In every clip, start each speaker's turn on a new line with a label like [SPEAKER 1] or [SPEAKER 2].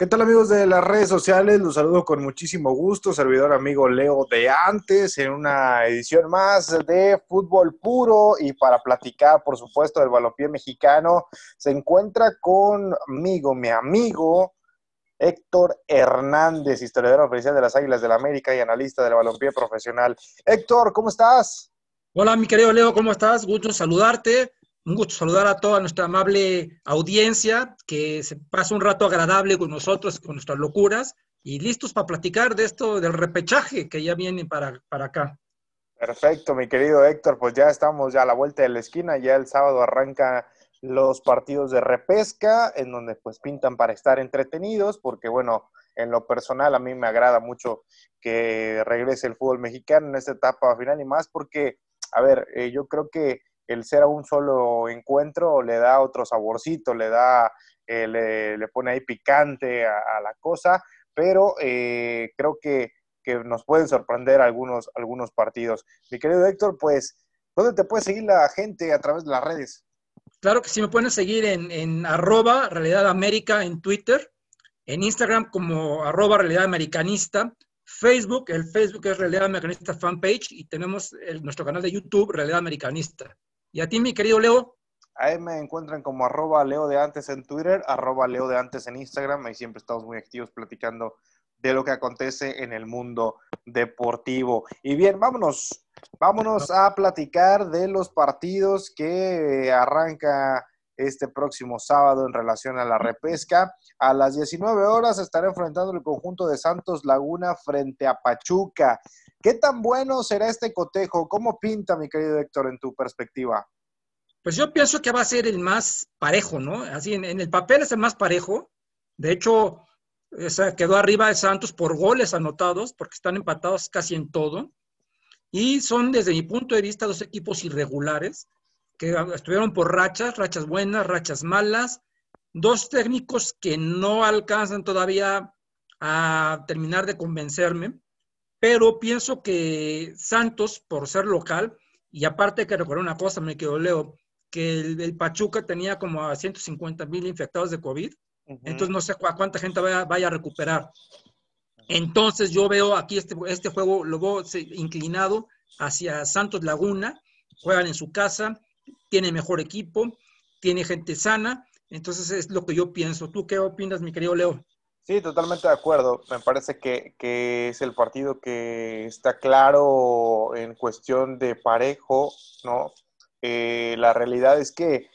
[SPEAKER 1] ¿Qué tal amigos de las redes sociales? Los saludo con muchísimo gusto, servidor amigo Leo de antes, en una edición más de fútbol puro y para platicar, por supuesto, del balompié mexicano, se encuentra conmigo mi amigo Héctor Hernández, historiador oficial de las Águilas del la América y analista del balompié profesional. Héctor, ¿cómo estás?
[SPEAKER 2] Hola, mi querido Leo, ¿cómo estás? Gusto saludarte. Un gusto saludar a toda nuestra amable audiencia, que se pasa un rato agradable con nosotros, con nuestras locuras, y listos para platicar de esto, del repechaje que ya viene para, para acá.
[SPEAKER 1] Perfecto, mi querido Héctor, pues ya estamos ya a la vuelta de la esquina, ya el sábado arranca los partidos de repesca, en donde pues pintan para estar entretenidos, porque bueno, en lo personal a mí me agrada mucho que regrese el fútbol mexicano en esta etapa final y más porque, a ver, eh, yo creo que el ser a un solo encuentro le da otro saborcito, le da, eh, le, pone ahí picante a, la cosa, pero eh, creo que, nos pueden sorprender algunos, algunos partidos. Mi querido Héctor, pues, ¿dónde te puede seguir la gente a través de las redes?
[SPEAKER 2] Claro que sí, me pueden seguir en, en arroba Realidad América en Twitter, en Instagram como arroba Realidad Americanista, Facebook, el Facebook es Realidad Americanista Fanpage y tenemos nuestro canal de YouTube Realidad Americanista. ¿Y a ti, mi querido Leo?
[SPEAKER 1] Ahí me encuentran como arroba Leo de antes en Twitter, arroba Leo de antes en Instagram. Ahí siempre estamos muy activos platicando de lo que acontece en el mundo deportivo. Y bien, vámonos, vámonos a platicar de los partidos que arranca este próximo sábado en relación a la repesca. A las 19 horas estará enfrentando el conjunto de Santos Laguna frente a Pachuca. ¿Qué tan bueno será este cotejo? ¿Cómo pinta, mi querido Héctor, en tu perspectiva?
[SPEAKER 2] Pues yo pienso que va a ser el más parejo, ¿no? Así, en, el papel es el más parejo. De hecho, quedó arriba de Santos por goles anotados, porque están empatados casi en todo. Y son, desde mi punto de vista, dos equipos irregulares, que estuvieron por rachas, rachas buenas, rachas malas. Dos técnicos que no alcanzan todavía a terminar de convencerme pero pienso que Santos, por ser local, y aparte que recordar una cosa, me quedó Leo, que el, Pachuca tenía como a 150 mil infectados de COVID, entonces no sé a cuánta gente vaya, vaya, a recuperar. Entonces yo veo aquí este, este juego, lo veo inclinado hacia Santos Laguna, juegan en su casa, tiene mejor equipo, tiene gente sana, entonces es lo que yo pienso. ¿Tú qué opinas, mi querido Leo?
[SPEAKER 1] Sí, totalmente de acuerdo. Me parece que, es el partido que está claro en cuestión de parejo, ¿no? Eh, la realidad es que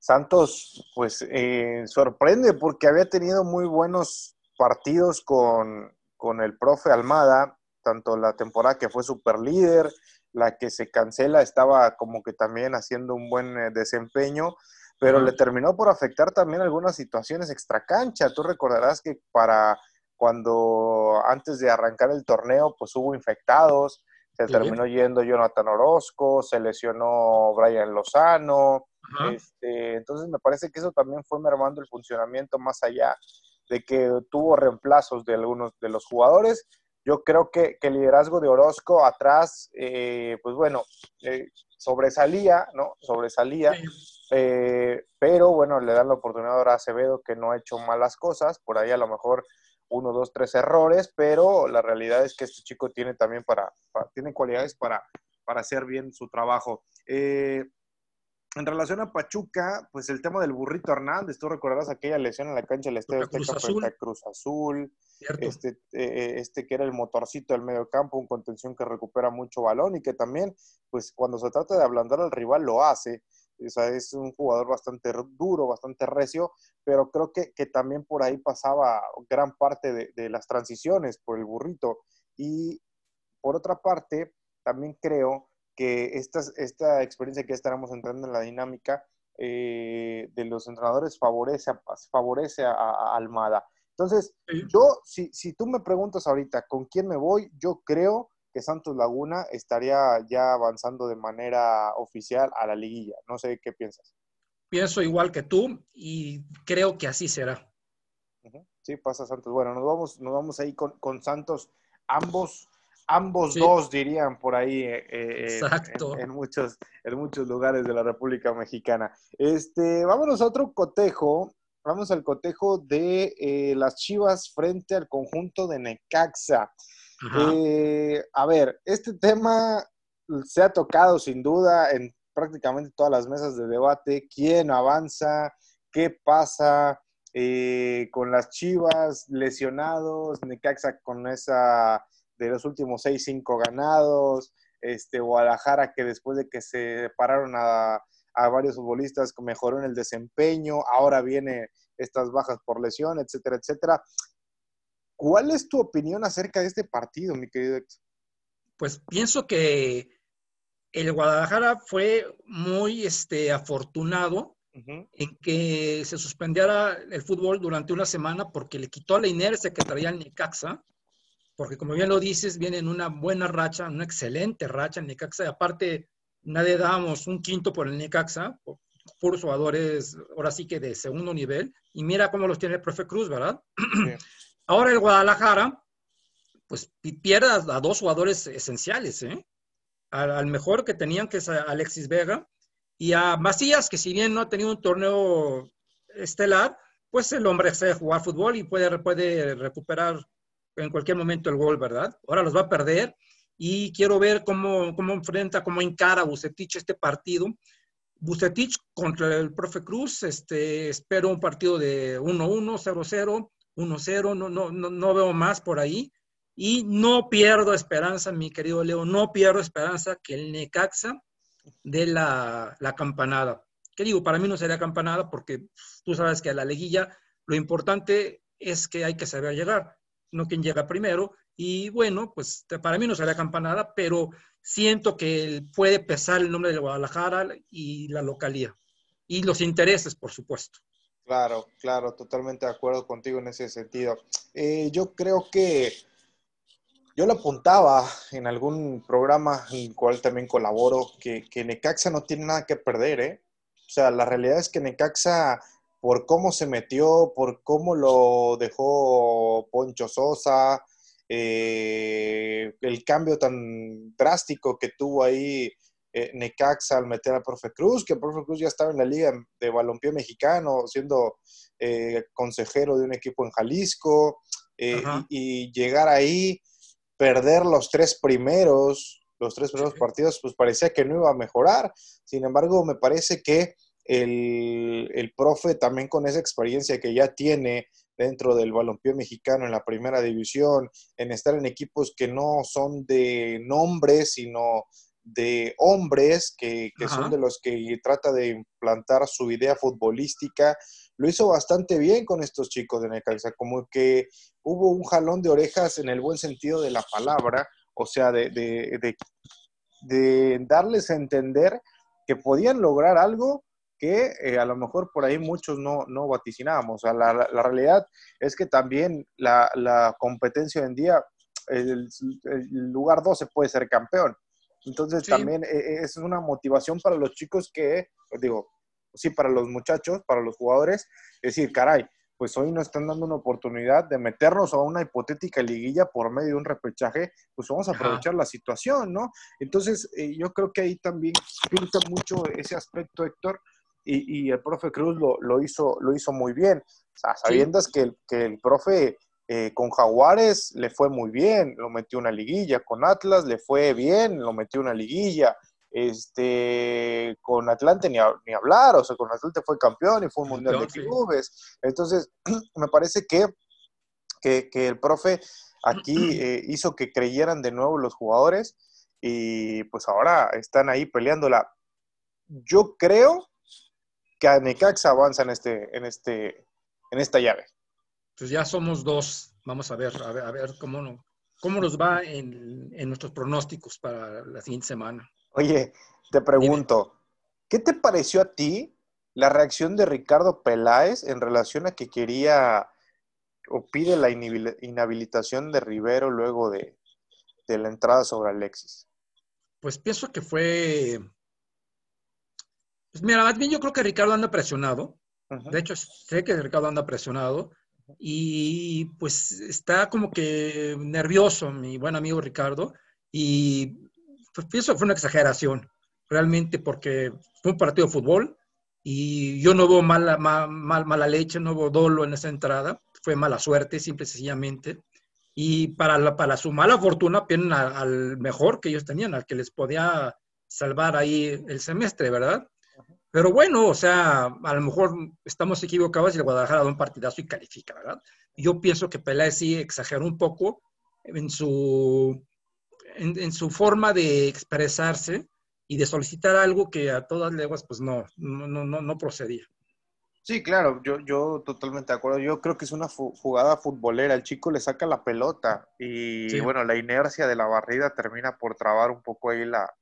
[SPEAKER 1] Santos, pues, eh, sorprende porque había tenido muy buenos partidos con, con el profe Almada, tanto la temporada que fue super líder, la que se cancela estaba como que también haciendo un buen eh, desempeño pero le terminó por afectar también algunas situaciones extracancha. Tú recordarás que para cuando antes de arrancar el torneo, pues hubo infectados, se terminó yendo Jonathan Orozco, se lesionó Brian Lozano. Este, entonces me parece que eso también fue mermando el funcionamiento más allá de que tuvo reemplazos de algunos de los jugadores. Yo creo que, el liderazgo de Orozco atrás, eh, pues bueno, eh, sobresalía, ¿no? Sobresalía. Eh, pero bueno, le dan la oportunidad ahora a Acevedo que no ha hecho malas cosas, por ahí a lo mejor uno, dos, tres errores, pero la realidad es que este chico tiene también para, tiene cualidades para, para hacer bien su trabajo. Eh, en relación a Pachuca, pues el tema del burrito Hernández, tú recordarás aquella lesión en la cancha del Estadio Azul, Cruz Azul este, eh, este que era el motorcito del medio campo, un contención que recupera mucho balón y que también, pues cuando se trata de ablandar al rival lo hace. O sea, es un jugador bastante duro, bastante recio, pero creo que, que también por ahí pasaba gran parte de, de, las transiciones por el burrito. Y por otra parte, también creo que esta, esta experiencia que estaremos entrando en la dinámica eh, de los entrenadores favorece, a, favorece a, Almada. Entonces, yo, si, si tú me preguntas ahorita con quién me voy, yo creo que Santos Laguna estaría ya avanzando de manera oficial a la liguilla. No sé qué piensas.
[SPEAKER 2] Pienso igual que tú y creo que así será.
[SPEAKER 1] Sí, pasa Santos. Bueno, nos vamos, nos vamos ahí con, con Santos, ambos, ambos dos dirían por ahí eh, eh, En, muchos, en muchos lugares de la República Mexicana. Este, vámonos a otro cotejo, vamos al cotejo de eh, las Chivas frente al conjunto de Necaxa. Eh, a ver, este tema se ha tocado sin duda en prácticamente todas las mesas de debate. ¿Quién avanza? ¿Qué pasa eh, con las Chivas lesionados? Necaxa con esa de los últimos 6-5 ganados. Este, Guadalajara que después de que se pararon a, varios futbolistas mejoró en el desempeño, ahora viene estas bajas por lesión, etcétera, etcétera. ¿Cuál es tu opinión acerca de este partido, mi querido Héctor?
[SPEAKER 2] Pues pienso que el Guadalajara fue muy este, afortunado en que se suspendiera el fútbol durante una semana porque le quitó la inercia que traía el Necaxa, porque como bien lo dices, viene en una buena racha, una excelente racha el Necaxa, y aparte nadie damos un quinto por el Necaxa, puros jugadores ahora sí que de segundo nivel, y mira cómo los tiene el profe Cruz, ¿verdad? Ahora el Guadalajara, pues pierde a dos jugadores esenciales, ¿eh? Al, mejor que tenían, que es Alexis Vega, y a Macías, que si bien no ha tenido un torneo estelar, pues el hombre sabe jugar fútbol y puede, puede recuperar en cualquier momento el gol, ¿verdad? Ahora los va a perder y quiero ver cómo, cómo enfrenta, cómo encara Bucetich este partido. Bucetich contra el profe Cruz, este, espero un partido de 1-1, 0-0, 1-0, no, no, no, veo más por ahí. Y no pierdo esperanza, mi querido Leo, no pierdo esperanza que el Necaxa dé la, la campanada. ¿Qué digo? Para mí no sería campanada porque tú sabes que a la leguilla lo importante es que hay que saber llegar, no quien llega primero. Y bueno, pues para mí no sería campanada, pero siento que puede pesar el nombre de Guadalajara y la localidad. Y los intereses, por supuesto.
[SPEAKER 1] Claro, claro, totalmente de acuerdo contigo en ese sentido. Eh, yo creo que yo lo apuntaba en algún programa en el cual también colaboro, que, que, Necaxa no tiene nada que perder, ¿eh? O sea, la realidad es que Necaxa, por cómo se metió, por cómo lo dejó Poncho Sosa, eh, el cambio tan drástico que tuvo ahí eh, Necaxa al meter a Profe Cruz, que Profe Cruz ya estaba en la liga de balompié mexicano, siendo eh, consejero de un equipo en Jalisco, eh, y, llegar ahí, perder los tres primeros, los tres primeros partidos, pues parecía que no iba a mejorar. Sin embargo, me parece que el, el profe también con esa experiencia que ya tiene dentro del balompié mexicano en la primera división, en estar en equipos que no son de nombres, sino de hombres que, son de los que trata de implantar su idea futbolística. Lo hizo bastante bien con estos chicos de Necaxa, como que hubo un jalón de orejas en el buen sentido de la palabra, o sea, de, de, darles a entender que podían lograr algo que eh, a lo mejor por ahí muchos no, no vaticinábamos. O sea, la, realidad es que también la, competencia hoy en día, el, el lugar 12 puede ser campeón. Entonces también eh, eh, es una motivación para los chicos que, pues, digo, sí, para los muchachos, para los jugadores, es decir, caray, pues hoy nos están dando una oportunidad de meternos a una hipotética liguilla por medio de un repechaje, pues vamos a aprovechar la situación, ¿no? Entonces, eh, yo creo que ahí también pinta mucho ese aspecto, Héctor, y, el profe Cruz lo, lo, hizo, lo hizo muy bien. O sea, sabiendo que, que el profe eh, con Jaguares le fue muy bien, lo metió una liguilla. Con Atlas le fue bien, lo metió una liguilla. Este, con Atlante ni, ni hablar, o sea, con Atlante fue campeón y fue un mundial de clubes. Entonces, me parece que, que, el profe aquí eh, hizo que creyeran de nuevo los jugadores y pues ahora están ahí peleándola. Yo creo que a Necaxa avanza en, este, en, este, en esta llave
[SPEAKER 2] pues ya somos dos. Vamos a ver, a ver, a ver cómo, cómo nos va en, nuestros pronósticos para la siguiente semana.
[SPEAKER 1] Oye, te pregunto, ¿qué te pareció a ti la reacción de Ricardo Peláez en relación a que quería o pide la inhabilitación de Rivero luego de, la entrada sobre Alexis?
[SPEAKER 2] Pues pienso que fue. Pues mira, más bien yo creo que Ricardo anda presionado. De hecho, sé que Ricardo anda presionado y pues está como que nervioso mi buen amigo Ricardo y pues pienso que fue una exageración realmente porque fue un partido de fútbol y yo no veo mala, mal, mala leche, no veo dolo en esa entrada, fue mala suerte, simple y sencillamente. Y para, para su mala fortuna, pierden al mejor que ellos tenían, al que les podía salvar ahí el semestre, ¿verdad? Pero bueno, o sea, a lo mejor estamos equivocados y el Guadalajara da un partidazo y califica, ¿verdad? Yo pienso que Peláez sí exageró un poco en su, en, su forma de expresarse y de solicitar algo que a todas leguas pues no, no, no, no procedía.
[SPEAKER 1] Sí, claro, yo, yo totalmente de acuerdo. Yo creo que es una jugada futbolera. El chico le saca la pelota y bueno, la inercia de la barrida termina por trabar un poco ahí la,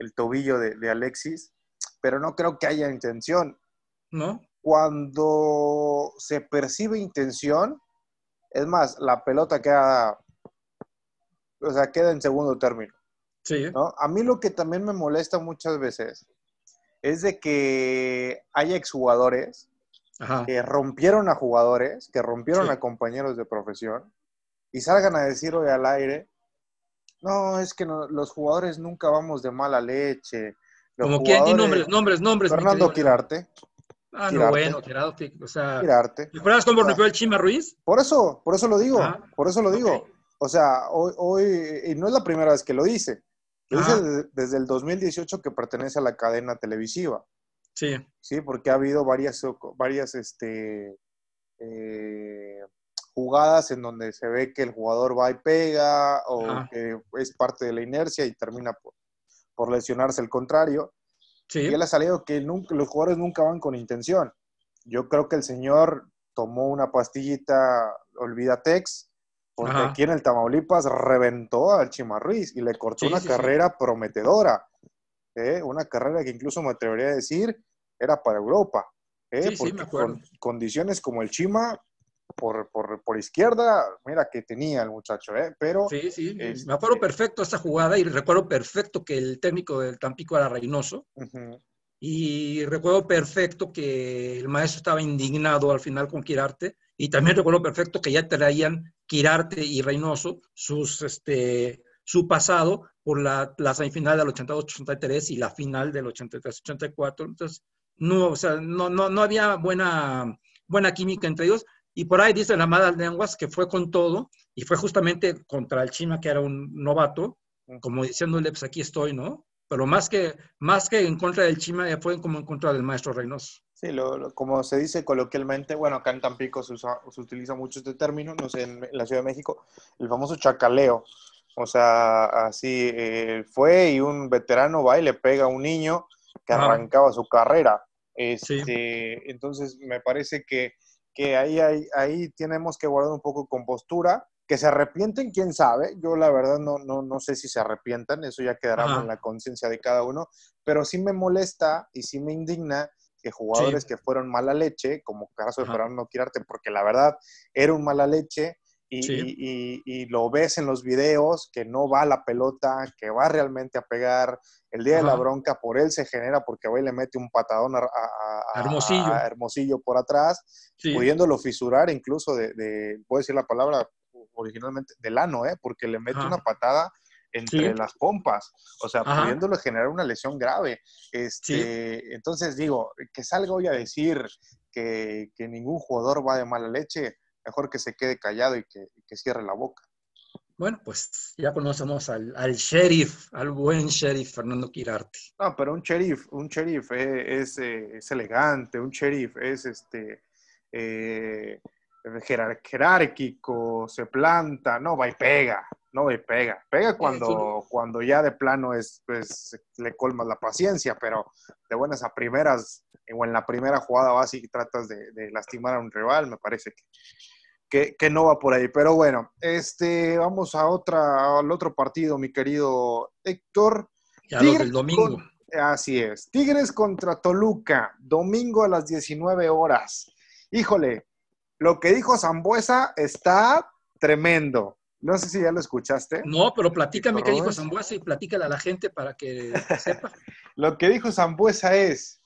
[SPEAKER 1] el tobillo de, de Alexis pero no creo que haya intención.
[SPEAKER 2] ¿No?
[SPEAKER 1] Cuando se percibe intención, es más, la pelota queda, o sea, queda en segundo término.
[SPEAKER 2] Sí.
[SPEAKER 1] ¿no? A mí lo que también me molesta muchas veces es de que haya exjugadores que rompieron a jugadores, que rompieron a compañeros de profesión y salgan a decir hoy al aire, no, es que los jugadores nunca vamos de mala leche,
[SPEAKER 2] como quien di nombres, nombres, nombres.
[SPEAKER 1] Fernando Quirarte.
[SPEAKER 2] Ah, no, bueno, Quirarte. O sea,
[SPEAKER 1] Quirarte.
[SPEAKER 2] ¿Recuerdas cómo rompió el Chima Ruiz?
[SPEAKER 1] Por eso, por eso lo digo. Ah, por eso lo digo. O sea, hoy, hoy, y no es la primera vez que lo dice. Lo dice desde, el 2018 que pertenece a la cadena televisiva.
[SPEAKER 2] Sí.
[SPEAKER 1] Sí, porque ha habido varias, varias este, eh, jugadas en donde se ve que el jugador va y pega o que es parte de la inercia y termina por, por lesionarse el contrario. Y él ha salido que nunca, los jugadores nunca van con intención. Yo creo que el señor tomó una pastillita Olvidatex, porque aquí en el Tamaulipas reventó al Chimarruiz y le cortó una carrera prometedora. ¿eh? Una carrera que incluso me atrevería a decir era para Europa. ¿eh? porque con condiciones como el Chima, por, por, por, izquierda, mira que tenía el muchacho, ¿eh? Pero...
[SPEAKER 2] Sí, sí, me acuerdo este perfecto esta jugada y recuerdo perfecto que el técnico del Tampico era Reynoso. Y recuerdo perfecto que el maestro estaba indignado al final con Quirarte. Y también recuerdo perfecto que ya traían Quirarte y Reynoso sus, este, su pasado por la, la semifinal del 82-83 y la final del 83-84. Entonces, no, o sea, no, no, no había buena, buena química entre ellos y por ahí dice la malas lenguas que fue con todo y fue justamente contra el Chima, que era un novato, como diciéndole, pues aquí estoy, ¿no? Pero más que, más que en contra del Chima, ya fue como en contra del maestro Reynoso.
[SPEAKER 1] Sí, lo, como se dice coloquialmente, bueno, acá en Tampico se, se, utiliza mucho este término, no sé, en la Ciudad de México, el famoso chacaleo. O sea, así eh, fue y un veterano va y le pega a un niño que arrancaba su carrera. Este, Entonces, me parece que que ahí, ahí, ahí tenemos que guardar un poco compostura. Que se arrepienten, quién sabe. Yo la verdad no, no, no sé si se arrepientan, eso ya quedará en la conciencia de cada uno. Pero sí me molesta y sí me indigna que jugadores que fueron mala leche, como caso de Fernando Quirarte, porque la verdad era un mala leche, y, lo ves en los videos que no va la pelota, que va realmente a pegar. El día de la bronca por él se genera porque hoy le mete un patadón a, Hermosillo. por atrás, pudiéndolo fisurar incluso de, de, puedo decir la palabra originalmente, del ano, ¿eh? porque le mete una patada entre las pompas, o sea, pudiéndolo generar una lesión grave. Este, Entonces digo, que salga hoy a decir que, que ningún jugador va de mala leche, mejor que se quede callado y que, cierre la boca.
[SPEAKER 2] Bueno, pues ya conocemos al, sheriff, al buen sheriff Fernando Quirarte.
[SPEAKER 1] No, pero un sheriff, un sheriff es, eh, elegante, un sheriff es este eh, jerárquico, se planta, no va y pega, no va y pega. Pega cuando, cuando ya de plano es, pues, le colmas la paciencia, pero de buenas a primeras o en la primera jugada vas y tratas de, lastimar a un rival, me parece que, que, no va por ahí. Pero bueno, este, vamos a otra, al otro partido, mi querido Héctor.
[SPEAKER 2] Ya lo del domingo.
[SPEAKER 1] así es. Tigres contra Toluca, domingo a las 19 horas. Híjole, lo que dijo Zambuesa está tremendo. No sé si ya lo escuchaste.
[SPEAKER 2] No, pero platícame qué dijo Zambuesa y platícale a la gente para que sepa.
[SPEAKER 1] lo que dijo Zambuesa es,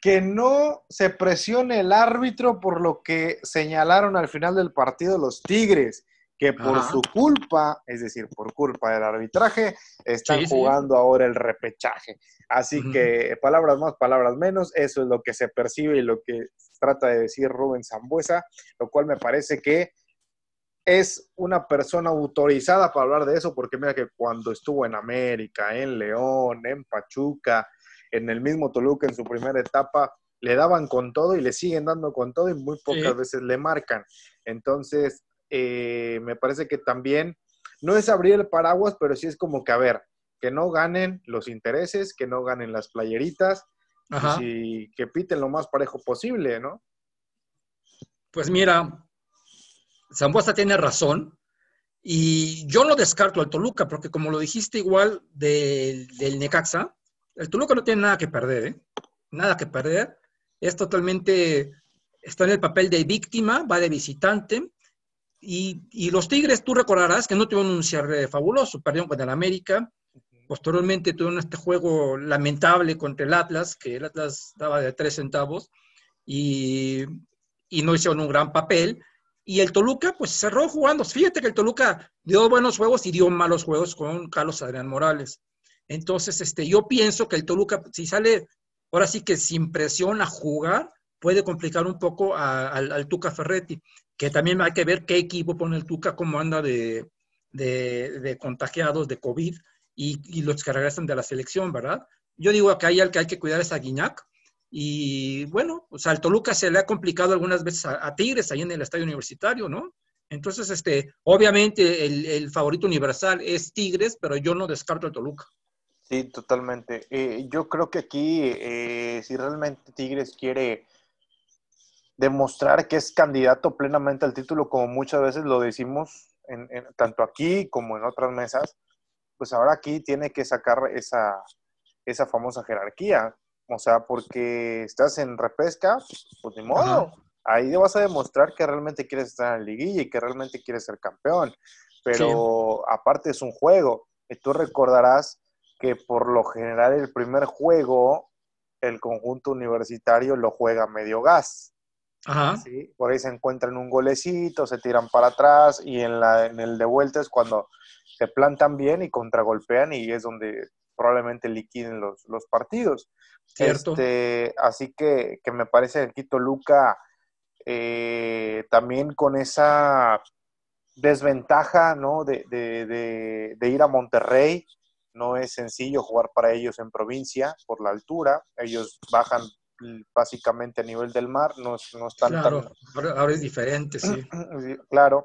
[SPEAKER 1] que no se presione el árbitro por lo que señalaron al final del partido los Tigres, que por su culpa, es decir, por culpa del arbitraje, están jugando ahora el repechaje. Así que palabras más, palabras menos, eso es lo que se percibe y lo que trata de decir Rubén Zambuesa, lo cual me parece que es una persona autorizada para hablar de eso, porque mira que cuando estuvo en América, en León, en Pachuca, en el mismo Toluca en su primera etapa, le daban con todo y le siguen dando con todo y muy pocas veces le marcan. Entonces, eh, me parece que también no es abrir el paraguas, pero sí es como que, a ver, que no ganen los intereses, que no ganen las playeritas y que piten lo más parejo posible, ¿no?
[SPEAKER 2] Pues mira, Zambuesta tiene razón y yo no descarto al Toluca, porque como lo dijiste igual del, del Necaxa, el Toluca no tiene nada que perder, ¿eh? Nada que perder. Es totalmente, está en el papel de víctima, va de visitante y, los Tigres, tú recordarás que no tuvieron un cierre fabuloso, perdieron con el América, posteriormente tuvieron este juego lamentable contra el Atlas, que el Atlas daba de tres centavos, y, no hicieron un gran papel. Y el Toluca, pues cerró jugando. Fíjate que el Toluca dio buenos juegos y dio malos juegos con Carlos Adrián Morales. Entonces, este, yo pienso que el Toluca, si sale ahora sí que sin presión a jugar, puede complicar un poco al Tuca Ferretti que también hay que ver qué equipo pone el Tuca, cómo anda de, contagiados de COVID y, los que regresan de la selección, ¿verdad? Yo digo que hay al que hay que cuidar es a Guiñac. Y bueno, o sea, al Toluca se le ha complicado algunas veces a, Tigres ahí en el estadio universitario, ¿no? Entonces, este, obviamente el, favorito universal es Tigres, pero yo no descarto al Toluca.
[SPEAKER 1] Sí, totalmente. Eh, yo creo que aquí, eh, si realmente Tigres quiere demostrar que es candidato plenamente al título, como muchas veces lo decimos, en, tanto aquí como en otras mesas, pues ahora aquí tiene que sacar esa, esa famosa jerarquía. O sea, porque estás en repesca, pues ni modo. Ahí vas a demostrar que realmente quieres estar en la liguilla y que realmente quieres ser campeón. Pero aparte es un juego. Y tú recordarás que por lo general el primer juego, el conjunto universitario lo juega medio gas. Por ahí se encuentran un golecito, se tiran para atrás y en, la, en el de vuelta es cuando se plantan bien y contragolpean y es donde probablemente liquiden los, los partidos.
[SPEAKER 2] Cierto.
[SPEAKER 1] Este, así que, que, me parece que Quito Luca eh, también con esa desventaja ¿no? de, de, de, ir a Monterrey. No es sencillo jugar para ellos en provincia por la altura. Ellos bajan básicamente a nivel del mar, no, no están
[SPEAKER 2] claro, Ahora, es diferente, sí.
[SPEAKER 1] claro.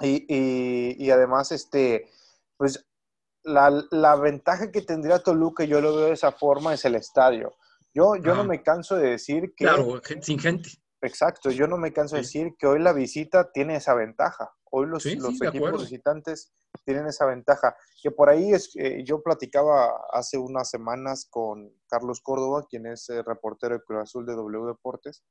[SPEAKER 1] Y, además, este, pues la, ventaja que tendría Toluca, yo lo veo de esa forma, es el estadio. Yo, yo no me canso de decir que...
[SPEAKER 2] Claro, sin gente.
[SPEAKER 1] Exacto, yo no me canso de decir que hoy la visita tiene esa ventaja. Hoy los, los equipos visitantes tienen esa ventaja. Que por ahí es, yo platicaba hace unas semanas con Carlos Córdoba, quien es eh, reportero de Cruz Azul de W Deportes,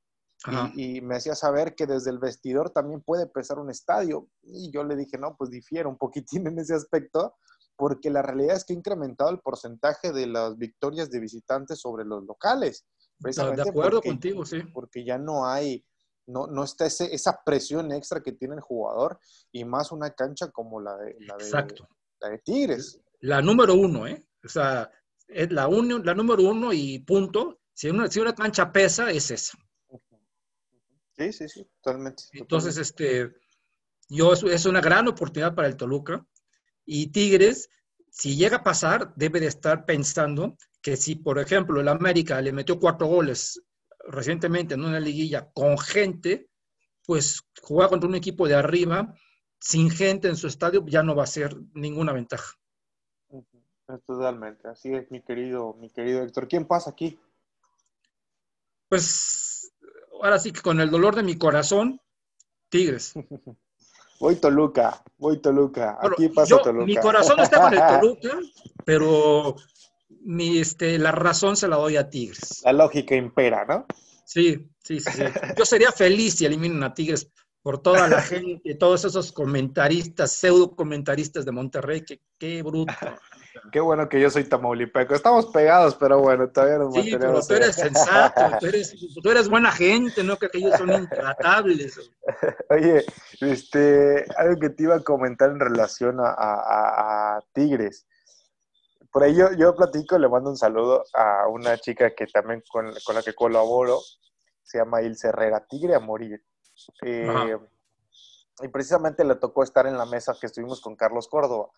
[SPEAKER 1] y, me hacía saber que desde el vestidor también puede pesar un estadio. Y yo le dije, no, pues difiere un poquitín en ese aspecto, porque la realidad es que ha incrementado el porcentaje de las victorias de visitantes sobre los locales.
[SPEAKER 2] De acuerdo contigo, sí.
[SPEAKER 1] Porque ya no hay no, no está ese, esa presión extra que tiene el jugador y más una cancha como la de, la de, Tigres.
[SPEAKER 2] La número uno, ¿eh? O sea, es la, la número uno y punto. Si una, si una cancha pesa, es esa.
[SPEAKER 1] Sí, sí, sí, totalmente.
[SPEAKER 2] Entonces, este, yo, es una gran oportunidad para el Toluca. Y Tigres, si llega a pasar, debe de estar pensando que si, por ejemplo, el América le metió cuatro goles recientemente en una liguilla con gente, pues jugar contra un equipo de arriba, sin gente en su estadio, ya no va a ser ninguna ventaja.
[SPEAKER 1] Totalmente, así es, mi querido, mi querido Héctor. ¿Quién pasa aquí?
[SPEAKER 2] Pues ahora sí que con el dolor de mi corazón, Tigres.
[SPEAKER 1] Voy Toluca, voy Toluca. Aquí pasa Toluca.
[SPEAKER 2] Mi corazón está con el Toluca, pero mi, este, la razón se la doy a Tigres.
[SPEAKER 1] La lógica impera, ¿no?
[SPEAKER 2] Sí, sí, sí. Yo sería feliz si eliminan a Tigres por toda la gente, todos esos comentaristas, pseudo comentaristas de Monterrey, que qué bruto.
[SPEAKER 1] Qué bueno que yo soy tamaulipeco. Estamos pegados, pero bueno, todavía nos
[SPEAKER 2] Sí, pero tú eres sensato, tú eres, buena gente, no que ellos son intratables.
[SPEAKER 1] Oye, Este, algo que te iba a comentar en relación a, Tigres. Por ahí yo, platico, le mando un saludo a una chica que también con, la que colaboro, se llama Ilse Herrera, Tigre a morir. Eh, y precisamente le tocó estar en la mesa que estuvimos con Carlos Córdoba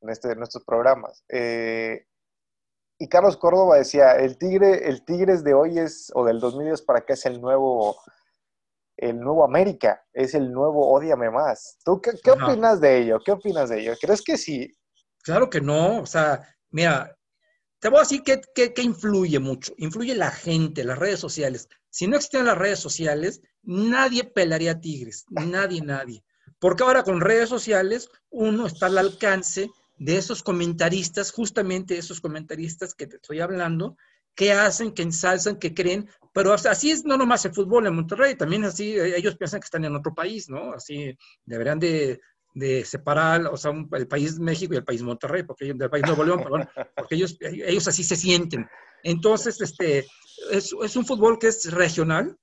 [SPEAKER 1] en, este, en estos programas. Eh, y Carlos Córdoba decía, el Tigre, el Tigres de hoy es, o del 2010 para acá es el nuevo, el nuevo América, es el nuevo Odiame Más. ¿Tú qué, opinas de ello? ¿Qué opinas de ello? ¿Crees que sí?
[SPEAKER 2] Claro que no, o sea, mira, te voy a decir que, que, influye mucho, influye la gente, las redes sociales. Si no existieran las redes sociales, nadie pelaría a Tigres, nadie, nadie. Porque ahora con redes sociales uno está al alcance de esos comentaristas, justamente esos comentaristas que te estoy hablando, que hacen, que ensalzan, que creen, pero así es no nomás el fútbol en Monterrey, también así eh, ellos piensan que están en otro país, ¿no? Así deberían de, separar, o sea, el país México y el país Monterrey, porque el país Nuevo León, perdón, porque ellos, ellos así se sienten. Entonces, este, es, es un fútbol que es regional,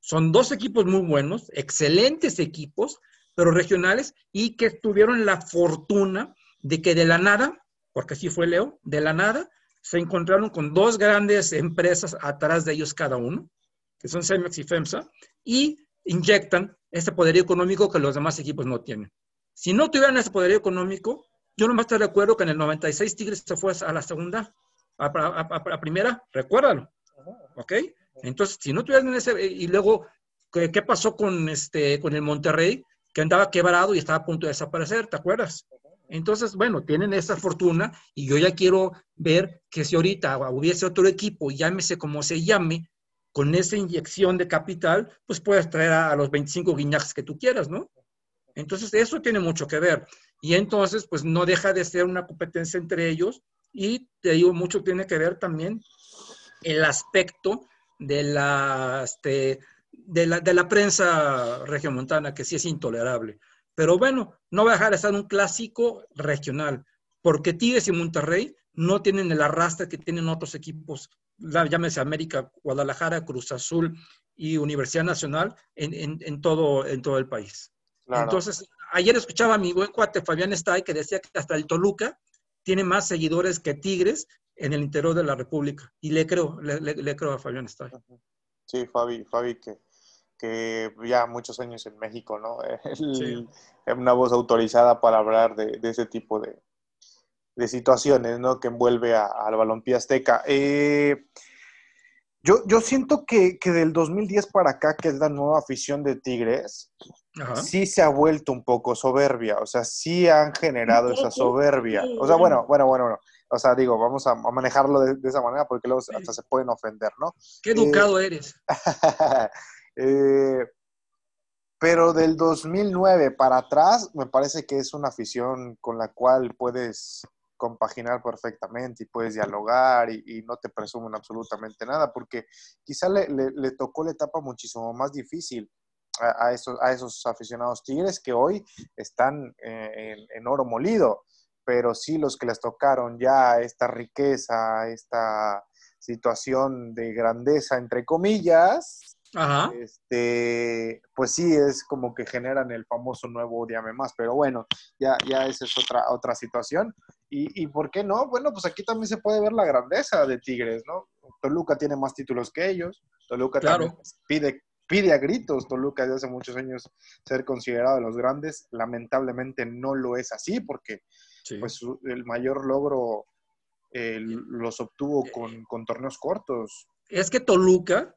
[SPEAKER 2] son dos equipos muy buenos, excelentes equipos, pero regionales, y que tuvieron la fortuna de que de la nada, porque así fue Leo, de la nada se encontraron con dos grandes empresas atrás de ellos cada uno, que son Cemex y FEMSA, y inyectan ese poder económico que los demás equipos no tienen. Si no tuvieran ese poder económico, yo nomás te recuerdo que en el 96 Tigres se fue a la segunda, a, la primera, recuérdalo, ¿ok? Entonces, si no tuvieran ese, y luego, ¿qué, qué pasó con, este, con el Monterrey? Que andaba quebrado y estaba a punto de desaparecer, ¿te acuerdas? Entonces, bueno, tienen esa fortuna y yo ya quiero ver que si ahorita hubiese otro equipo, llámese como se llame, con esa inyección de capital, pues puedes traer a, los 25 guiñajes que tú quieras, ¿no? Entonces, eso tiene mucho que ver. Y entonces, pues no deja de ser una competencia entre ellos y te digo, mucho tiene que ver también el aspecto de la, este, de la, de la prensa regiomontana, que sí es intolerable. Pero bueno, no va a dejar de ser un clásico regional, porque Tigres y Monterrey no tienen el arrastre que tienen otros equipos, llámese América, Guadalajara, Cruz Azul y Universidad Nacional en, todo, en todo el país. Entonces, ayer escuchaba a mi buen cuate Fabián Stay que decía que hasta el Toluca tiene más seguidores que Tigres en el interior de la República. Y le creo, le, creo a Fabián Stay.
[SPEAKER 1] Sí, Fabi, Fabi que que ya muchos años en México, ¿no? Es Una voz autorizada para hablar de, ese tipo de, situaciones, ¿no? Que envuelve al balompié azteca. Eh, yo, yo siento que, del 2010 para acá, que es la nueva afición de Tigres, sí se ha vuelto un poco soberbia, o sea, sí han generado esa soberbia. O sea, bueno, bueno, bueno, bueno. O sea, digo, vamos a, manejarlo de, esa manera porque luego hasta se pueden ofender, ¿no?
[SPEAKER 2] Qué educado eh, eres.
[SPEAKER 1] Eh, pero del 2009 para atrás, me parece que es una afición con la cual puedes compaginar perfectamente y puedes dialogar y, no te presumen absolutamente nada, porque quizá le, tocó la etapa muchísimo más difícil a, esos, aficionados tigres que hoy están eh, en, oro molido, pero sí los que les tocaron ya esta riqueza, esta situación de grandeza, entre comillas, este, pues sí, es como que generan el famoso nuevo Odiame Más, pero bueno, ya, ya esa es otra, otra situación. Y, y, por qué no? Bueno, pues aquí también se puede ver la grandeza de Tigres, ¿no? Toluca tiene más títulos que ellos, Toluca también pide, pide a gritos, Toluca desde hace muchos años ser considerado de los grandes, lamentablemente no lo es así, porque pues el mayor logro eh, los obtuvo eh, con, con torneos cortos.
[SPEAKER 2] Es que Toluca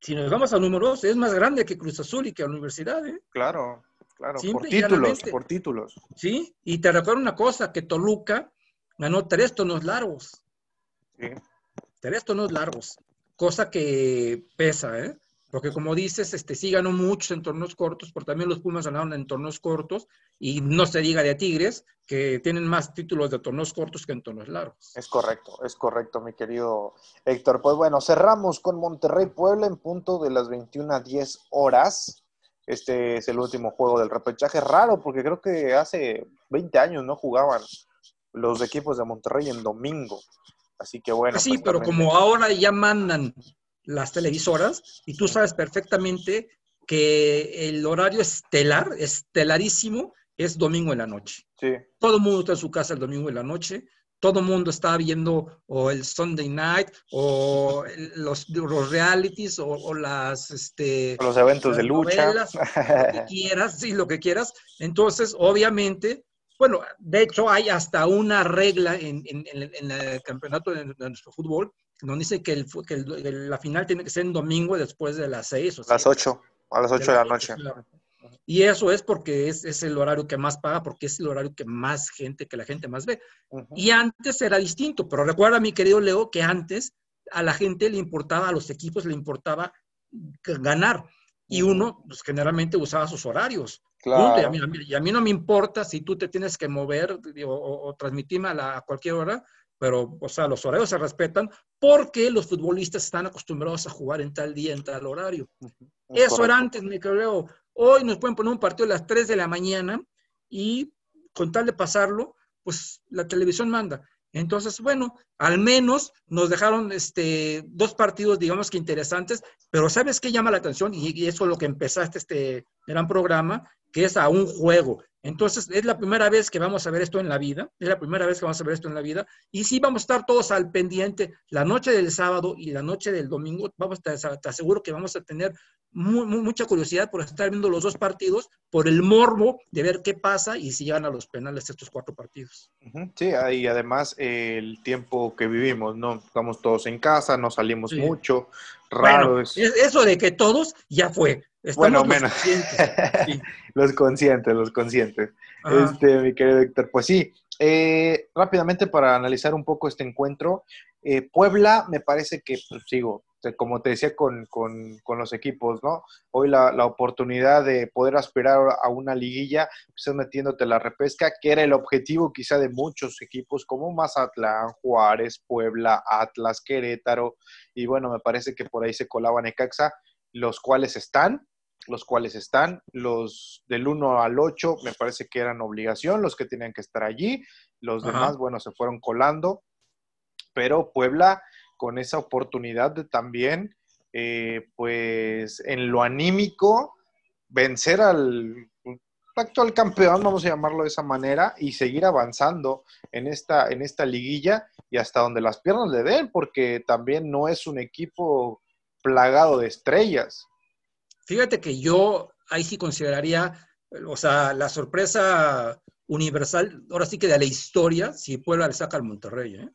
[SPEAKER 2] si nos vamos a números, es más grande que Cruz Azul y que la universidad. ¿eh?
[SPEAKER 1] Claro, claro, por títulos, por títulos.
[SPEAKER 2] Sí, y te recuerdo una cosa, que Toluca ganó tres tonos largos. Sí. Tres tonos largos, cosa que pesa, ¿eh? Porque como dices, este, sí ganó muchos en torneos cortos, pero también los Pumas ganaron en torneos cortos, y no se diga de Tigres, que tienen más títulos de torneos cortos que en torneos largos.
[SPEAKER 1] Es correcto, es correcto, mi querido Héctor. Pues bueno, cerramos con Monterrey Puebla en punto de las 21 a 10 horas. Este es el último juego del repechaje. Raro, porque creo que hace 20 años no jugaban los equipos de Monterrey en domingo. Así que bueno.
[SPEAKER 2] Sí, pues pero como ahora ya mandan las televisoras y tú sabes perfectamente que el horario estelar, estelarísimo, es domingo en la noche.
[SPEAKER 1] Sí.
[SPEAKER 2] Todo el mundo está en su casa el domingo en la noche. Todo el mundo está viendo o el Sunday night o los, los realities o, o las este,
[SPEAKER 1] Los eventos de
[SPEAKER 2] las
[SPEAKER 1] lucha.
[SPEAKER 2] novelas, lo que quieras, sí, lo que quieras. Entonces, obviamente, bueno, de hecho hay hasta una regla en, en- en- en el campeonato de, de nuestro fútbol donde dice que, el, que el- la final tiene que ser en domingo después de las seis o
[SPEAKER 1] las
[SPEAKER 2] siete
[SPEAKER 1] 8, a las 8 de la noche.
[SPEAKER 2] Y eso es porque es, es el horario que más paga, porque es el horario que más gente, que la gente más ve. Y antes era distinto, pero recuerda, mi querido Leo, que antes a la gente le importaba, a los equipos le importaba ganar. Y uno, pues, generalmente usaba sus horarios. Y, a mí, a mí- y a mí no me importa si tú te tienes que mover o, o- o transmitirme a, la- a cualquier hora, pero, o sea, los horarios se respetan porque los futbolistas están acostumbrados a jugar en tal día, en tal horario.
[SPEAKER 1] Es
[SPEAKER 2] Eso era antes, mi Leo. Hoy nos pueden poner un partido a las 3 de la mañana y con tal de pasarlo, pues la televisión manda. Entonces, bueno, al menos nos dejaron este, dos partidos, digamos que interesantes, pero ¿sabes qué llama la atención? Y, y eso es lo que empezaste este gran programa, que es a un juego. Entonces, es la primera vez que vamos a ver esto en la vida, es la primera vez que vamos a ver esto en la vida, y sí vamos a estar todos al pendiente la noche del sábado y la noche del domingo, vamos a, te aseguro que vamos a tener mu- mu- mucha curiosidad por estar viendo los dos partidos, por el morbo de ver qué pasa y si llegan a los penales estos cuatro partidos.
[SPEAKER 1] Sí, y además el tiempo que vivimos, ¿no? Estamos todos en casa, no salimos
[SPEAKER 2] Sí.
[SPEAKER 1] mucho, raro
[SPEAKER 2] Bueno,
[SPEAKER 1] es.
[SPEAKER 2] es- eso de que todos ya fue. Estamos
[SPEAKER 1] Bueno,
[SPEAKER 2] los
[SPEAKER 1] menos.
[SPEAKER 2] conscientes. Sí.
[SPEAKER 1] Los conscientes, los conscientes.
[SPEAKER 2] Ajá.
[SPEAKER 1] Este, mi querido Héctor, pues sí. eh, rápidamente para analizar un poco este encuentro, eh, Puebla me parece que, pues sigo, como te decía con, con- con los equipos, ¿no? Hoy la, la oportunidad de poder aspirar a una liguilla, pues es metiéndote la repesca, que era el objetivo quizá de muchos equipos como Mazatlán, Juárez, Puebla, Atlas, Querétaro, y bueno, me parece que por ahí se colaba Necaxa, los cuales están, los cuales están, los del 1 al 8 me parece que eran obligación, los que tenían que estar allí, los
[SPEAKER 2] Ajá.
[SPEAKER 1] demás, bueno, se fueron colando, pero Puebla con esa oportunidad de también, eh, pues en lo anímico, vencer al actual campeón, vamos a llamarlo de esa manera, y seguir avanzando en esta, en esta liguilla y hasta donde las piernas le den, porque también no es un equipo plagado de estrellas.
[SPEAKER 2] Fíjate que yo ahí sí consideraría, o sea, la sorpresa universal, ahora sí que de la historia, si Puebla le saca al Monterrey. ¿eh?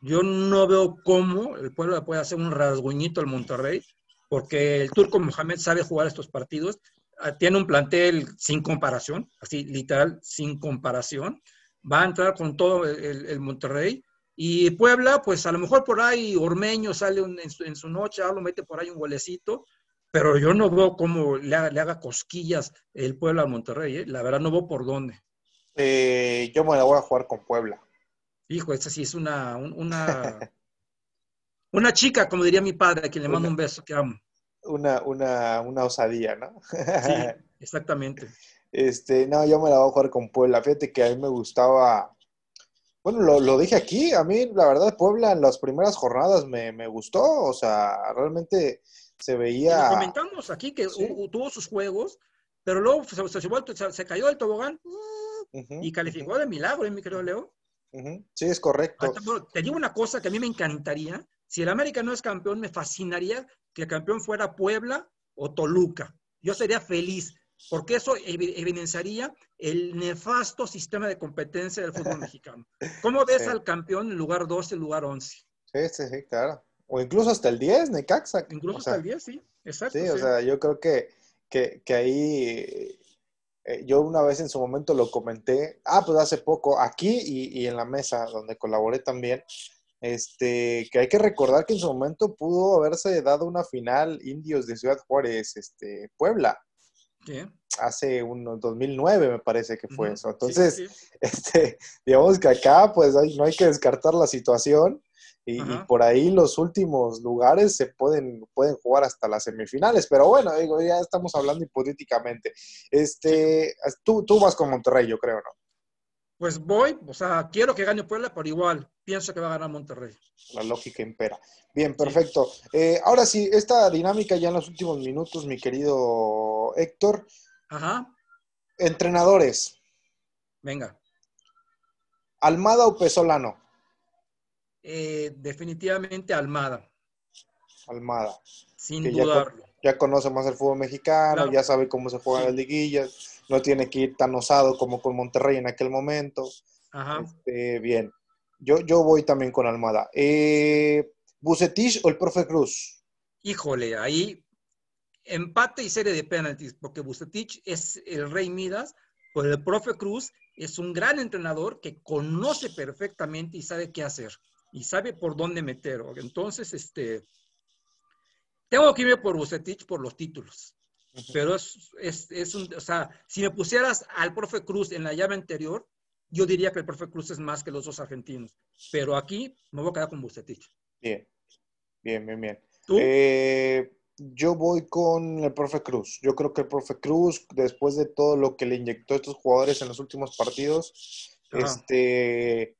[SPEAKER 2] Yo no veo cómo el Puebla puede hacer un rasguñito al Monterrey, porque el turco Mohamed sabe jugar estos partidos, ah, tiene un plantel sin comparación, así literal, sin comparación. Va a entrar con todo el, Monterrey. Y Puebla, pues a lo mejor por ahí Ormeño sale un- en, su, en su noche, ah, lo mete por ahí un golecito, pero yo no veo cómo le haga, le haga cosquillas el Puebla al Monterrey. ¿eh? La verdad no veo por dónde.
[SPEAKER 1] Eh, yo me la voy a jugar con Puebla.
[SPEAKER 2] Hijo, esa sí es una, un- una, una chica, como diría mi padre, a quien le mando un beso, que amo.
[SPEAKER 1] Una, una, una osadía, ¿no?
[SPEAKER 2] Sí, exactamente.
[SPEAKER 1] Este, no, yo me la voy a jugar con Puebla. Fíjate que a mí me gustaba. Bueno, lo, lo dije aquí. A mí, la verdad, Puebla en las primeras jornadas me, me gustó. O sea, realmente se veía.
[SPEAKER 2] Lo comentamos aquí que
[SPEAKER 1] Sí.
[SPEAKER 2] tuvo sus juegos, pero luego se, se, se- cayó del tobogán y calificó de milagro, ¿eh, mi querido Leo.
[SPEAKER 1] Sí, es correcto.
[SPEAKER 2] Bueno, te digo una cosa que a mí me encantaría. Si el América no es campeón, me fascinaría que el campeón fuera Puebla o Toluca. Yo sería feliz, porque eso evi- evidenciaría el nefasto sistema de competencia del fútbol mexicano. ¿Cómo ves
[SPEAKER 1] Sí.
[SPEAKER 2] al campeón en lugar 12, en lugar 11?
[SPEAKER 1] Sí, sí, sí, claro. O incluso hasta el 10, Necaxa.
[SPEAKER 2] Incluso
[SPEAKER 1] O sea,
[SPEAKER 2] hasta el 10, sí. Exacto.
[SPEAKER 1] Sí, o sea, yo creo que, que, que ahí eh, yo una vez en su momento lo comenté, ah, pues hace poco, aquí y, y en la mesa donde colaboré también, este, que hay que recordar que en su momento pudo haberse dado una final Indios de Ciudad Juárez, este, Puebla, hace unos 2009 me parece que fue eso. Entonces,
[SPEAKER 2] sí, sí.
[SPEAKER 1] este, digamos que acá pues hay- no hay que descartar la situación y, por ahí los últimos lugares se pueden, pueden jugar hasta las semifinales, pero bueno, digo, ya estamos hablando hipotéticamente. Este, tú, tú vas con Monterrey, yo creo, ¿no?
[SPEAKER 2] Pues voy, o sea, quiero que gane Puebla, pero igual pienso que va a ganar Monterrey.
[SPEAKER 1] La lógica impera. Bien, perfecto. Eh, ahora sí, esta dinámica ya en los últimos minutos, mi querido Héctor.
[SPEAKER 2] Ajá.
[SPEAKER 1] Entrenadores.
[SPEAKER 2] Venga.
[SPEAKER 1] ¿Almada o Pesolano?
[SPEAKER 2] Eh, definitivamente Almada.
[SPEAKER 1] Almada.
[SPEAKER 2] Sin dudarlo.
[SPEAKER 1] Ya, conoce más el fútbol mexicano, ya sabe cómo se juegan las liguillas, no tiene que ir tan osado como con Monterrey en aquel momento.
[SPEAKER 2] Ajá.
[SPEAKER 1] Este, bien. Yo, yo voy también con Almada. Eh, ¿Bucetich o el profe Cruz?
[SPEAKER 2] Híjole, ahí empate y serie de penaltis, porque Bucetich es el rey Midas, pues el profe Cruz es un gran entrenador que conoce perfectamente y sabe qué hacer y sabe por dónde meter. Entonces, este, tengo que irme por Bucetich por los títulos. Pero es, es, es, un, o sea, si me pusieras al profe Cruz en la llave anterior, yo diría que el profe Cruz es más que los dos argentinos. Pero aquí me voy a quedar con Bucetich.
[SPEAKER 1] Bien, bien, bien, bien.
[SPEAKER 2] ¿Tú?
[SPEAKER 1] Eh, yo voy con el profe Cruz. Yo creo que el profe Cruz, después de todo lo que le inyectó a estos jugadores en los últimos partidos,
[SPEAKER 2] Ajá.
[SPEAKER 1] este,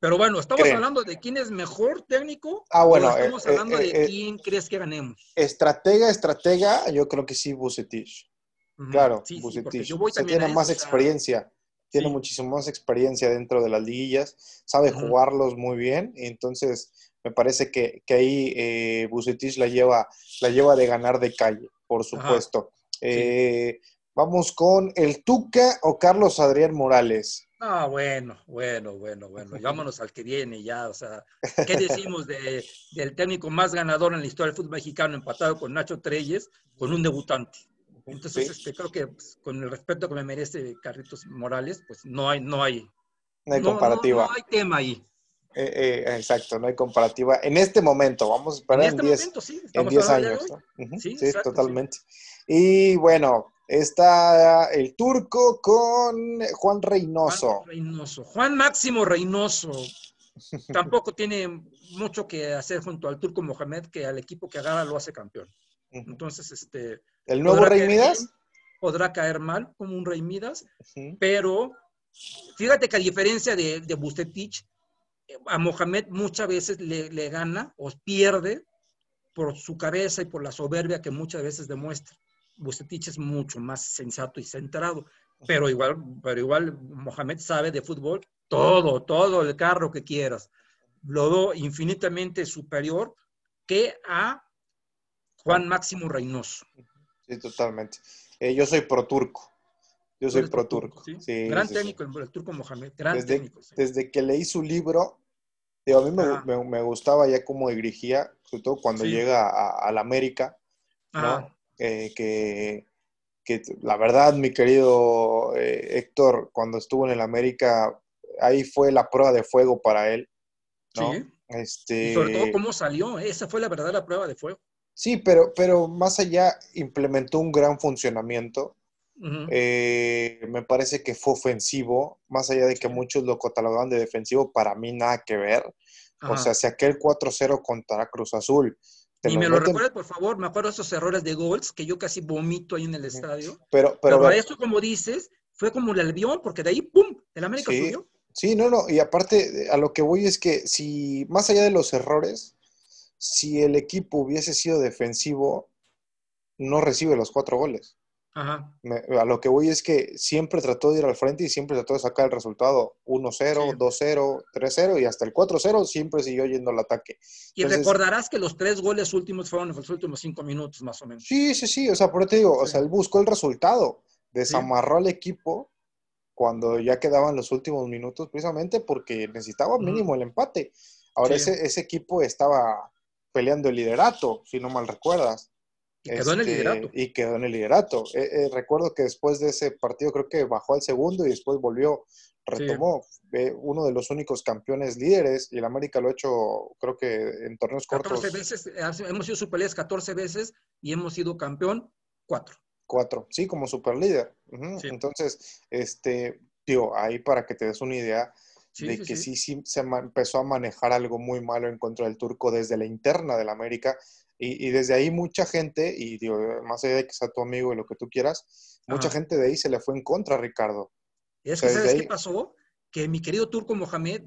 [SPEAKER 2] Pero bueno, ¿estamos hablando de quién es mejor técnico?
[SPEAKER 1] Ah, bueno,
[SPEAKER 2] ¿O estamos
[SPEAKER 1] eh,
[SPEAKER 2] hablando
[SPEAKER 1] eh,
[SPEAKER 2] de
[SPEAKER 1] eh,
[SPEAKER 2] quién crees que ganemos?
[SPEAKER 1] estratega, estratega, yo creo que sí, Bucetich. Claro,
[SPEAKER 2] Sí,
[SPEAKER 1] Bucetich.
[SPEAKER 2] también
[SPEAKER 1] tiene más
[SPEAKER 2] eso, o sea,
[SPEAKER 1] experiencia, tiene
[SPEAKER 2] sí.
[SPEAKER 1] muchísimo más experiencia dentro de las liguillas, sabe jugarlos muy bien, entonces me parece que, que ahí eh, Bucetich la lleva, la lleva de ganar de calle, por supuesto. Eh, vamos con el Tuca o Carlos Adrián Morales.
[SPEAKER 2] Ah, bueno, bueno, bueno, bueno. Vámonos al que viene ya. O sea, ¿qué decimos de, del técnico más ganador en la historia del fútbol mexicano, empatado con Nacho Treyes, con un debutante? Entonces,
[SPEAKER 1] Sí,
[SPEAKER 2] este, creo que pues, con el respeto que me merece Carlitos Morales, pues no hay, no hay,
[SPEAKER 1] no hay
[SPEAKER 2] no-
[SPEAKER 1] comparativa.
[SPEAKER 2] No, no hay tema ahí.
[SPEAKER 1] Eh, eh, exacto, no hay comparativa. En este momento, vamos a
[SPEAKER 2] En
[SPEAKER 1] esperar
[SPEAKER 2] este
[SPEAKER 1] en 10
[SPEAKER 2] momento, sí.
[SPEAKER 1] en
[SPEAKER 2] Estamos
[SPEAKER 1] 10
[SPEAKER 2] hablando
[SPEAKER 1] años.
[SPEAKER 2] Sí,
[SPEAKER 1] Sí,
[SPEAKER 2] exacto, sí.
[SPEAKER 1] totalmente. Y bueno, está el turco con Juan Reynoso.
[SPEAKER 2] Juan Reynoso. Juan Máximo Reynoso. Tampoco tiene mucho que hacer junto al Turco Mohamed, que al equipo que agarra lo hace campeón. Entonces, este,
[SPEAKER 1] ¿El nuevo Rey Midas?
[SPEAKER 2] podrá caer mal como un Rey Midas, pero fíjate que a diferencia de, de Bustetich, a Mohamed muchas veces le, le gana o pierde por su cabeza y por la soberbia que muchas veces demuestra. Bustetich es mucho más sensato y centrado, pero igual, pero igual Mohamed sabe de fútbol todo, todo el carro que quieras. Lo infinitamente superior que a Juan Máximo Reynoso.
[SPEAKER 1] Sí, totalmente. Eh, yo soy pro turco. Yo soy pro
[SPEAKER 2] turco. ¿sí?
[SPEAKER 1] Sí,
[SPEAKER 2] gran
[SPEAKER 1] sí,
[SPEAKER 2] técnico el, turco Mohamed, gran
[SPEAKER 1] Desde,
[SPEAKER 2] técnico.
[SPEAKER 1] desde que leí su libro, digo, a mí me,
[SPEAKER 2] Ajá.
[SPEAKER 1] me- me gustaba ya cómo dirigía, sobre todo cuando llega a, a la América, ¿no? Eh, que, que la verdad, mi querido eh, Héctor, cuando estuvo en el América, ahí fue la prueba de fuego para él, ¿no?
[SPEAKER 2] Sí.
[SPEAKER 1] Este,
[SPEAKER 2] Y sobre todo cómo salió, esa fue la verdadera prueba de fuego.
[SPEAKER 1] Sí, pero, pero más allá implementó un gran funcionamiento. Eh, me parece que fue ofensivo, más allá de que muchos lo catalogaban de defensivo, para mí nada que ver. O sea, si aquel 4-0 contra Cruz Azul, los
[SPEAKER 2] me lo
[SPEAKER 1] meten-
[SPEAKER 2] recuerdes, por favor, me acuerdo de esos errores de gols que yo casi vomito ahí en el estadio.
[SPEAKER 1] pero,
[SPEAKER 2] Pero,
[SPEAKER 1] pero,
[SPEAKER 2] eso, como dices, fue como el albión, porque de ahí, ¡pum!, el América
[SPEAKER 1] Sí.
[SPEAKER 2] subió.
[SPEAKER 1] Sí, no, no, y aparte a lo que voy es que si, más allá de los errores, si el equipo hubiese sido defensivo, no recibe los cuatro goles.
[SPEAKER 2] Ajá.
[SPEAKER 1] Me- a lo que voy es que siempre trató de ir al frente y siempre trató de sacar el resultado 1-0,
[SPEAKER 2] Sí.
[SPEAKER 1] 2-0, 3-0 y hasta el 4-0 siempre siguió yendo al ataque.
[SPEAKER 2] Y
[SPEAKER 1] Entonces-
[SPEAKER 2] recordarás que los tres goles últimos fueron en los últimos cinco minutos, más o menos.
[SPEAKER 1] Sí, sí, sí, o sea, por eso te digo, o sea, él buscó el resultado, desamarró al equipo cuando ya quedaban los últimos minutos, precisamente porque necesitaba mínimo el empate. Ahora ese, ese equipo estaba peleando el liderato, si no mal recuerdas.
[SPEAKER 2] Y quedó en el
[SPEAKER 1] Este,
[SPEAKER 2] liderato.
[SPEAKER 1] Y quedó en el liderato. Eh, eh, recuerdo que después de ese partido creo que bajó al segundo y después volvió, retomó. Eh, uno de los únicos campeones líderes y el América lo ha hecho creo que en torneos cortos
[SPEAKER 2] 14 veces, eh, hemos sido superlíderes 14 veces y hemos sido campeón 4.
[SPEAKER 1] cuatro, sí, como superlíder.
[SPEAKER 2] Sí.
[SPEAKER 1] Entonces, este, digo, ahí para que te des una idea
[SPEAKER 2] Sí,
[SPEAKER 1] de
[SPEAKER 2] sí,
[SPEAKER 1] que
[SPEAKER 2] sí.
[SPEAKER 1] sí, sí se empezó a manejar algo muy malo en contra del turco desde la interna del América y, y desde ahí mucha gente, y digo, más allá de que sea tu amigo y lo que tú quieras, mucha gente de ahí se le fue en contra Ricardo.
[SPEAKER 2] Es
[SPEAKER 1] sea,
[SPEAKER 2] que, ¿sabes
[SPEAKER 1] ahí-
[SPEAKER 2] qué pasó? que mi querido Turco Mohamed,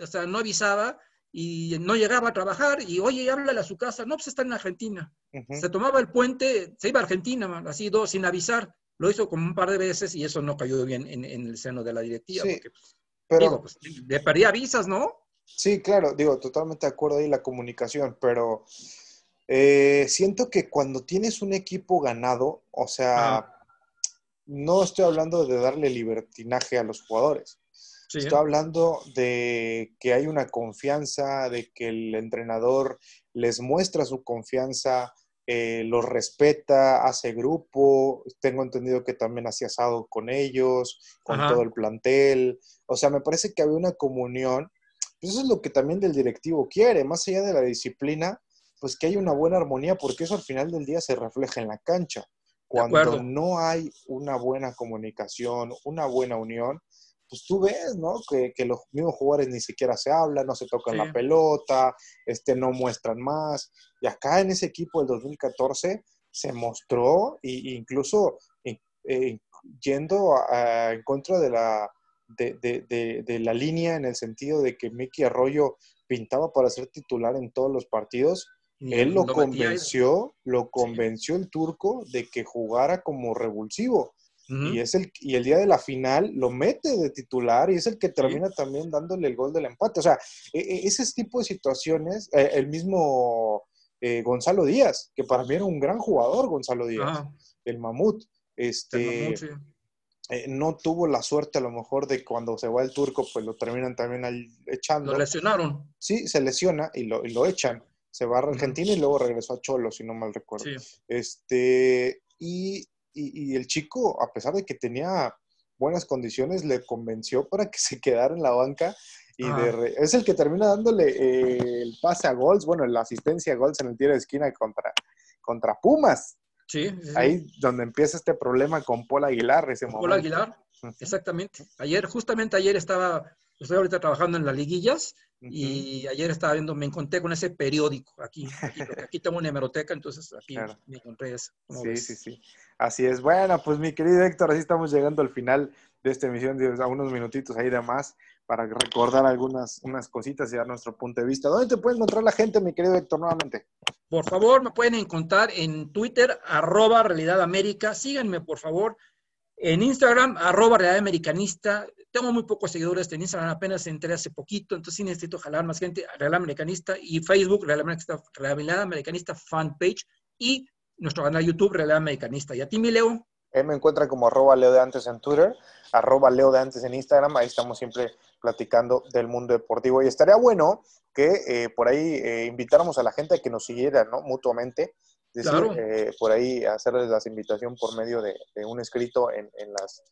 [SPEAKER 2] o sea, no avisaba y no llegaba a trabajar y, oye, háblale a su casa. No, pues está en Argentina. Se tomaba el puente, se iba a Argentina, así dos, sin avisar. Lo hizo como un par de veces y eso no cayó bien en, el seno de la directiva. Sí, pues, pero, digo, pues, le perdía visas, ¿no?
[SPEAKER 1] Sí, claro, digo, totalmente de acuerdo ahí la comunicación, pero eh, siento que cuando tienes un equipo ganado, o sea, no estoy hablando de darle libertinaje a los jugadores. Estoy hablando de que hay una confianza, de que el entrenador les muestra su confianza, eh, los respeta, hace grupo. Tengo entendido que también hacía asado con ellos, con todo el plantel. O sea, me parece que había una comunión. Pues eso es lo que también del directivo quiere, más allá de la disciplina, pues que hay una buena armonía, porque eso al final del día se refleja en la cancha. Cuando no hay una buena comunicación, una buena unión, pues tú ves, ¿no? Que, los mismos jugadores ni siquiera se hablan, no se tocan la pelota, este, no muestran más. Y acá en ese equipo del 2014 se mostró, e incluso eh, yendo en contra de la, de, la línea en el sentido de que Mickey Arroyo pintaba para ser titular en todos los partidos, él lo, convenció, lo convenció el turco de que jugara como revulsivo. Y es el, y el día de la final lo mete de titular y es el que termina también dándole el gol del empate. O sea, e, e, ese tipo de situaciones, eh, el mismo eh, Gonzalo Díaz, que para mí era un gran jugador, Gonzalo Díaz, el mamut. Este, eh, no tuvo la suerte a lo mejor de cuando se va el turco, pues lo terminan también echando.
[SPEAKER 2] Lo lesionaron.
[SPEAKER 1] Sí, se lesiona y lo, y lo echan. Se va a Argentina y luego regresó a Cholo, si no mal recuerdo. Este, y y, el chico, a pesar de que tenía buenas condiciones, le convenció para que se quedara en la banca y es el que termina dándole eh, el pase a gols, bueno, la asistencia a gols en el tiro de esquina contra, contra Pumas.
[SPEAKER 2] Sí,
[SPEAKER 1] Ahí donde empieza este problema con Paul Aguilar, ese
[SPEAKER 2] Paul Aguilar, exactamente. Ayer, justamente ayer estaba, estoy ahorita trabajando en las liguillas y ayer estaba viendo, me encontré con ese periódico aquí. Aquí, tengo una hemeroteca, entonces aquí me encontré eso.
[SPEAKER 1] Sí, sí, sí. Así es. Bueno, pues mi querido Héctor, así estamos llegando al final de esta emisión, de, a unos minutitos ahí de más para recordar algunas unas cositas y dar nuestro punto de vista. ¿Dónde te puede encontrar la gente, mi querido Héctor, nuevamente?
[SPEAKER 2] Por favor, me pueden encontrar en Twitter, arroba Realidad América. Síganme, por favor. En Instagram, arroba Realidad Americanista. Tengo muy pocos seguidores en Instagram, apenas entré hace poquito, entonces sí necesito jalar más gente. Real Americanista y Facebook, Real Americanista, Realidad Americanista fanpage y nuestro canal YouTube, Realidad Americanista. ¿Y a ti, mi Leo?
[SPEAKER 1] Él me encuentra como arroba Leo de Antes en Twitter, arroba Leo de Antes en Instagram. Ahí estamos siempre platicando del mundo deportivo. Y estaría bueno que eh, por ahí eh, invitáramos a la gente a que nos siguiera ¿no? mutuamente decir, eh, por ahí hacerles la invitación por medio de, un escrito en, las,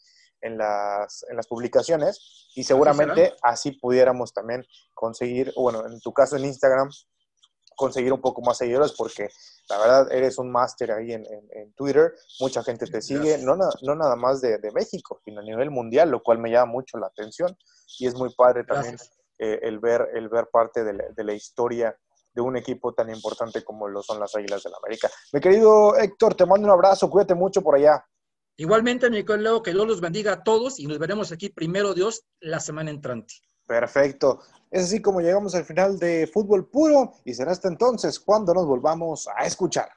[SPEAKER 1] en, las, en las publicaciones. Y seguramente así pudiéramos también conseguir, bueno, en tu caso en Instagram, conseguir un poco más seguidores porque la verdad eres un máster ahí en, Twitter, mucha gente te sigue, no, no nada más de, México, sino a nivel mundial, lo cual me llama mucho la atención. Y es muy padre también eh, el, ver, el ver parte de la, de la historia de un equipo tan importante como lo son las Águilas del la América. Mi querido Héctor, te mando un abrazo, cuídate mucho por allá.
[SPEAKER 2] Igualmente, mi querido que Dios los bendiga a todos y nos veremos aquí primero Dios la semana entrante.
[SPEAKER 1] Perfecto. Es así como llegamos al final de Fútbol Puro y será hasta entonces cuando nos volvamos a escuchar.